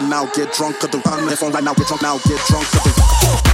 right now, get drunk at the on the headphone right now, get drunk now, get drunk at the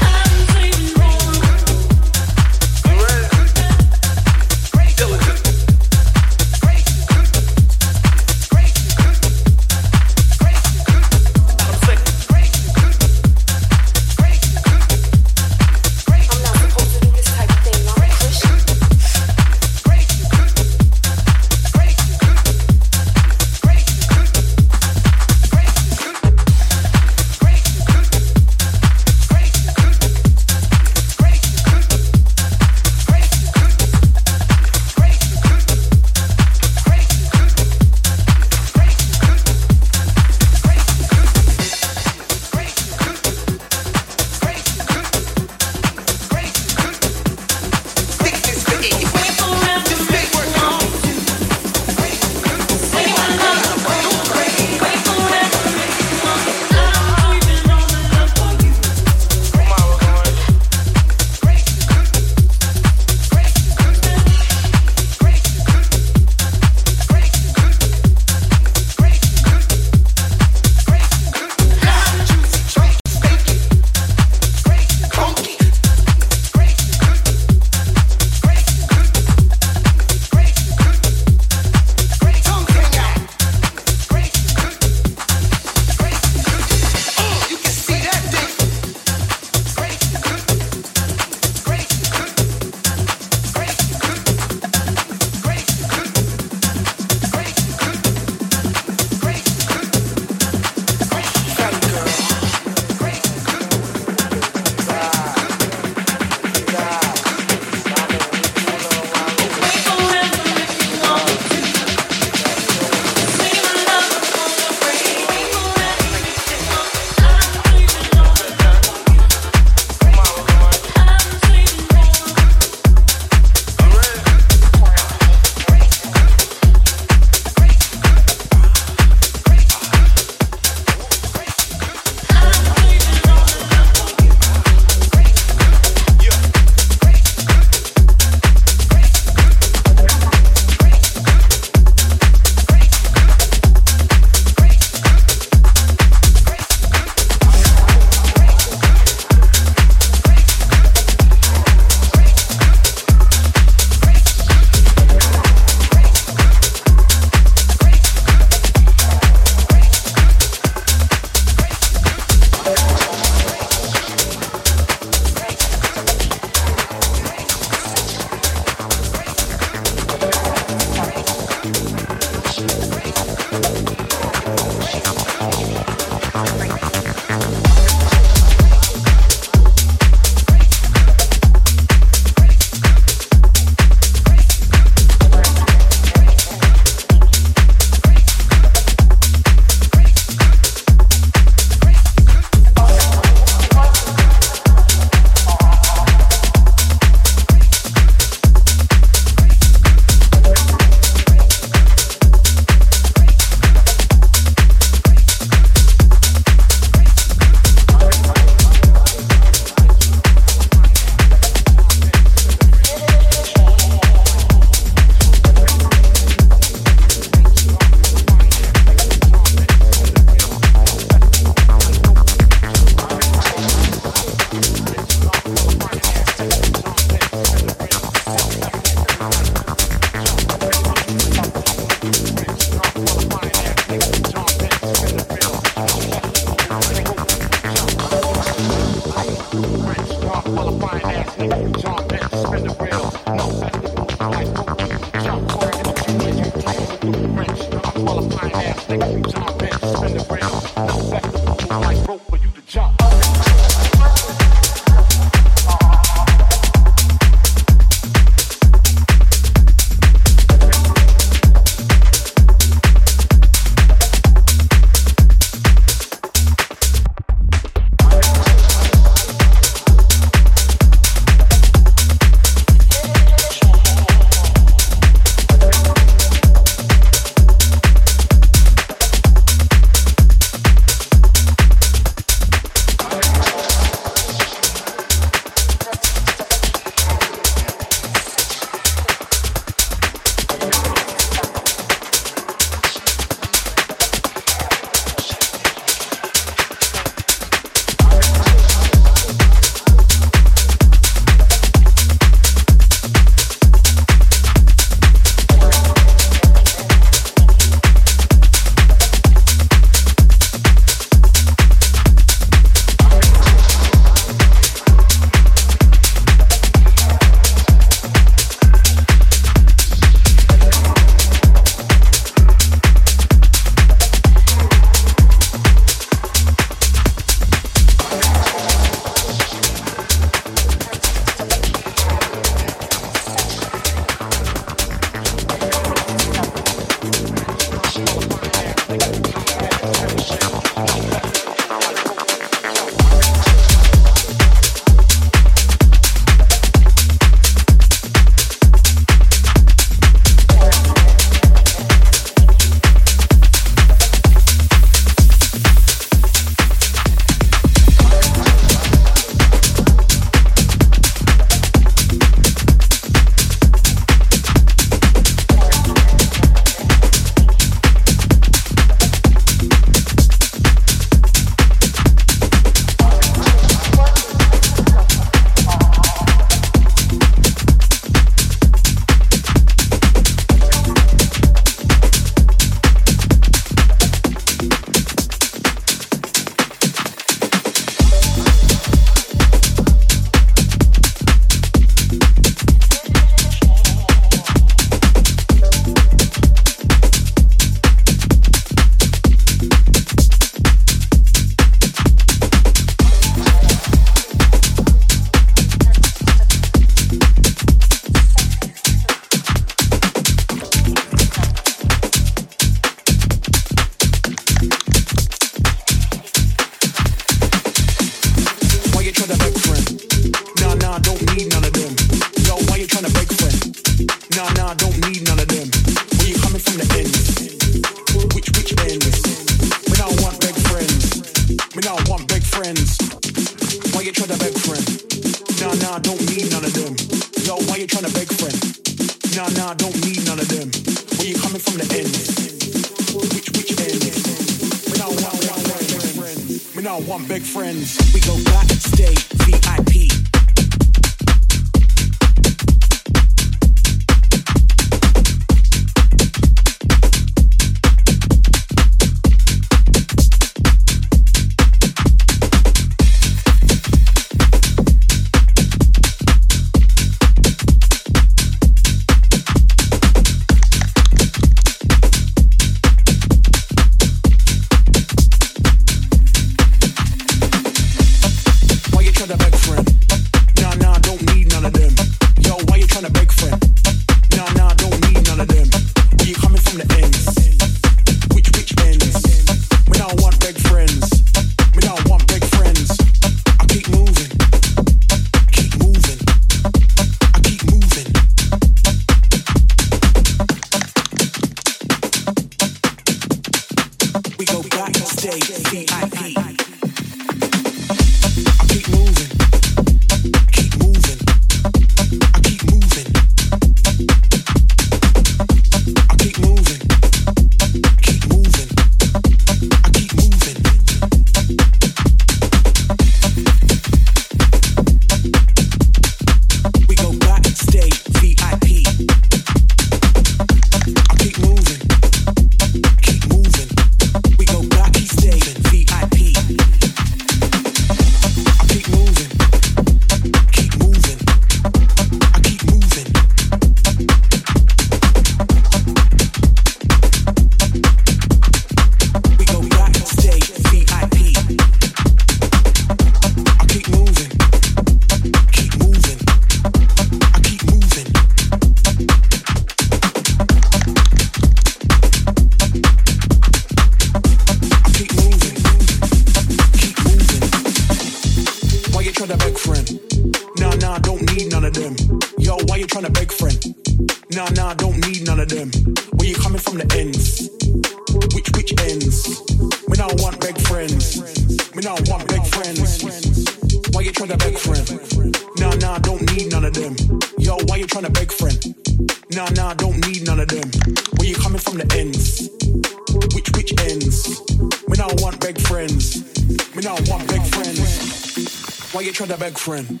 trying to beg friend?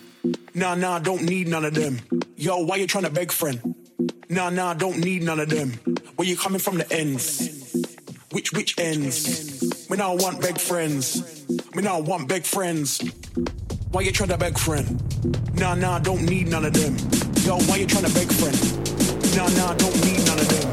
Nah, nah, don't need none of them. Yo, why you trying to beg friend? Nah, nah, don't need none of them. Where you coming from the ends? Which which ends? Me now want beg friends. Me now want beg friends. Why you trying to beg friend? Nah, nah, don't need none of them. Yo, why you trying to beg friend? Nah, nah, don't need none of them.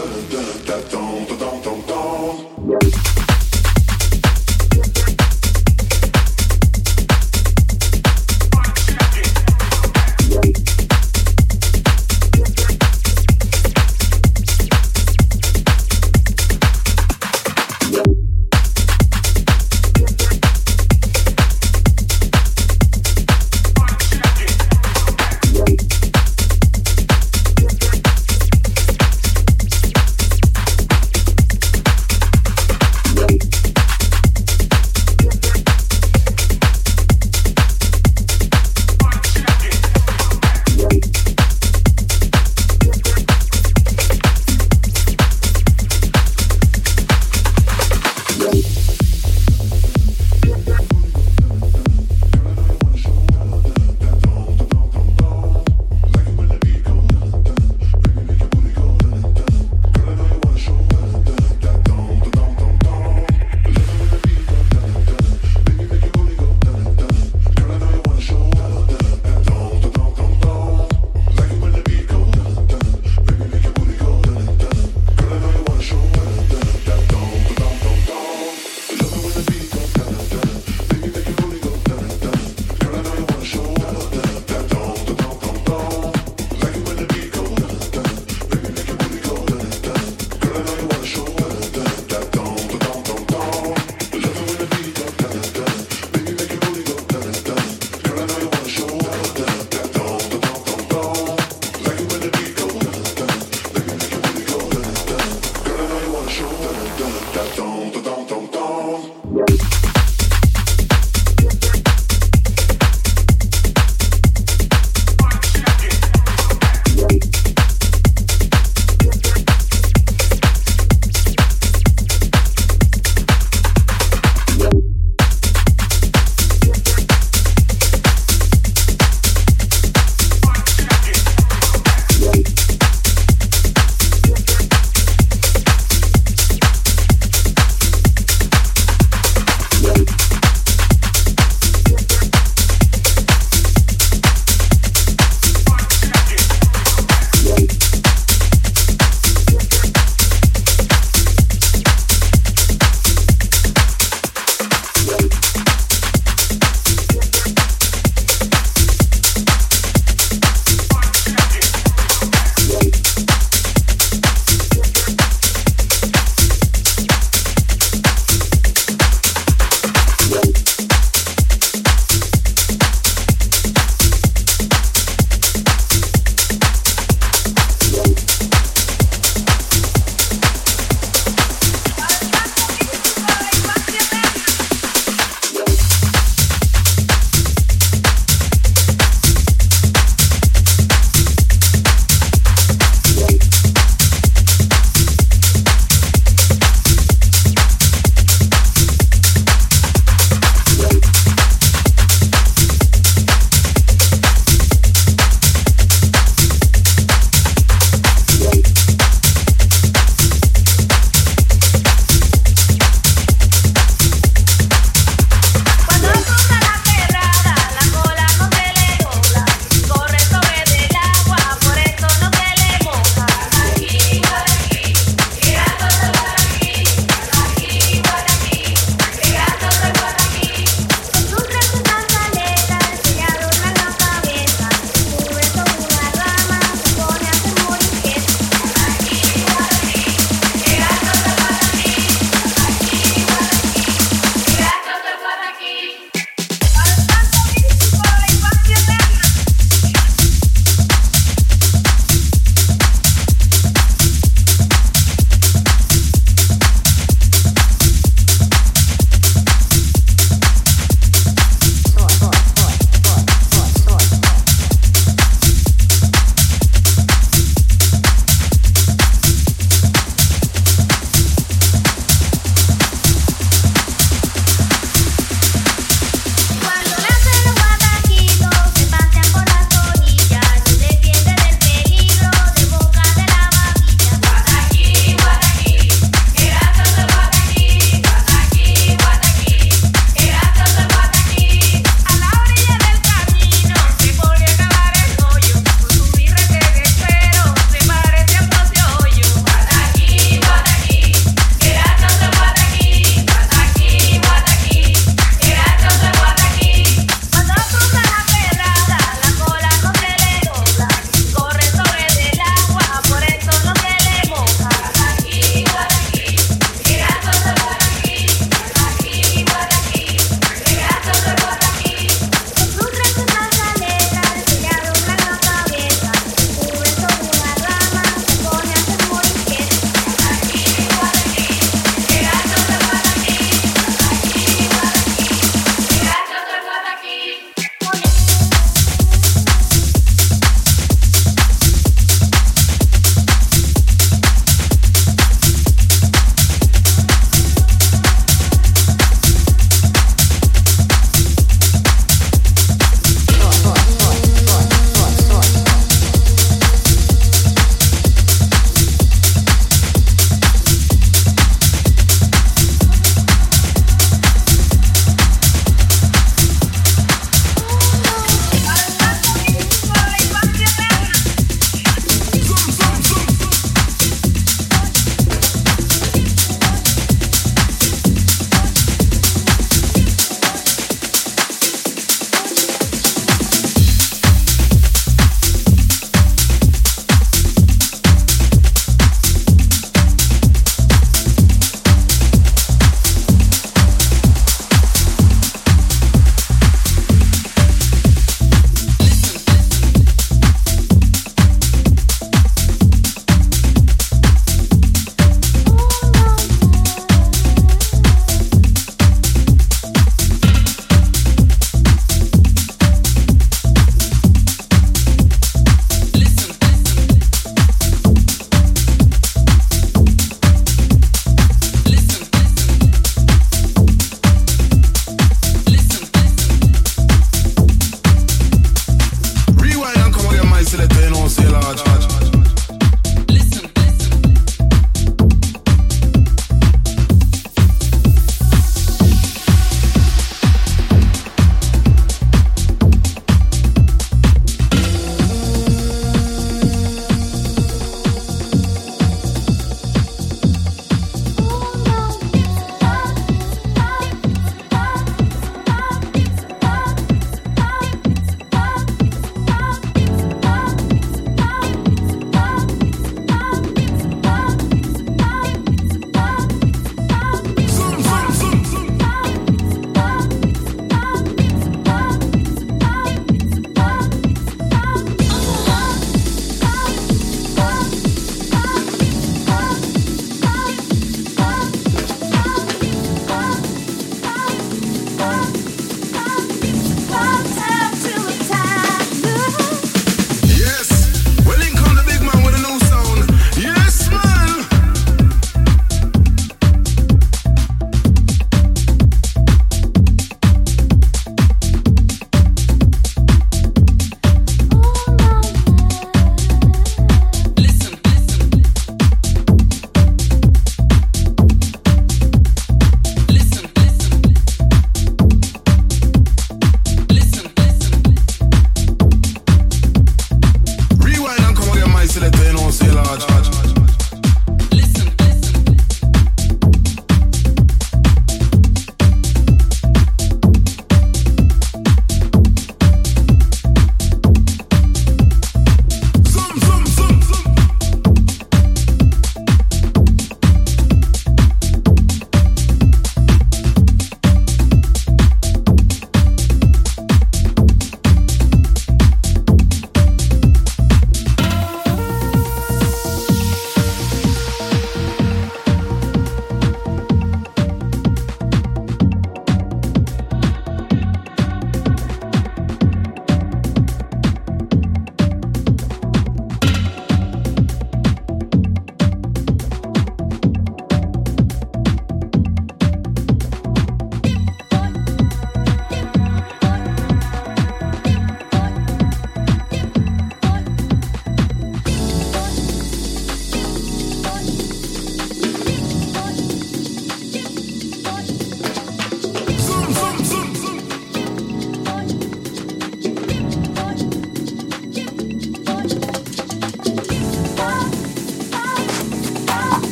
dun dun dun dun dun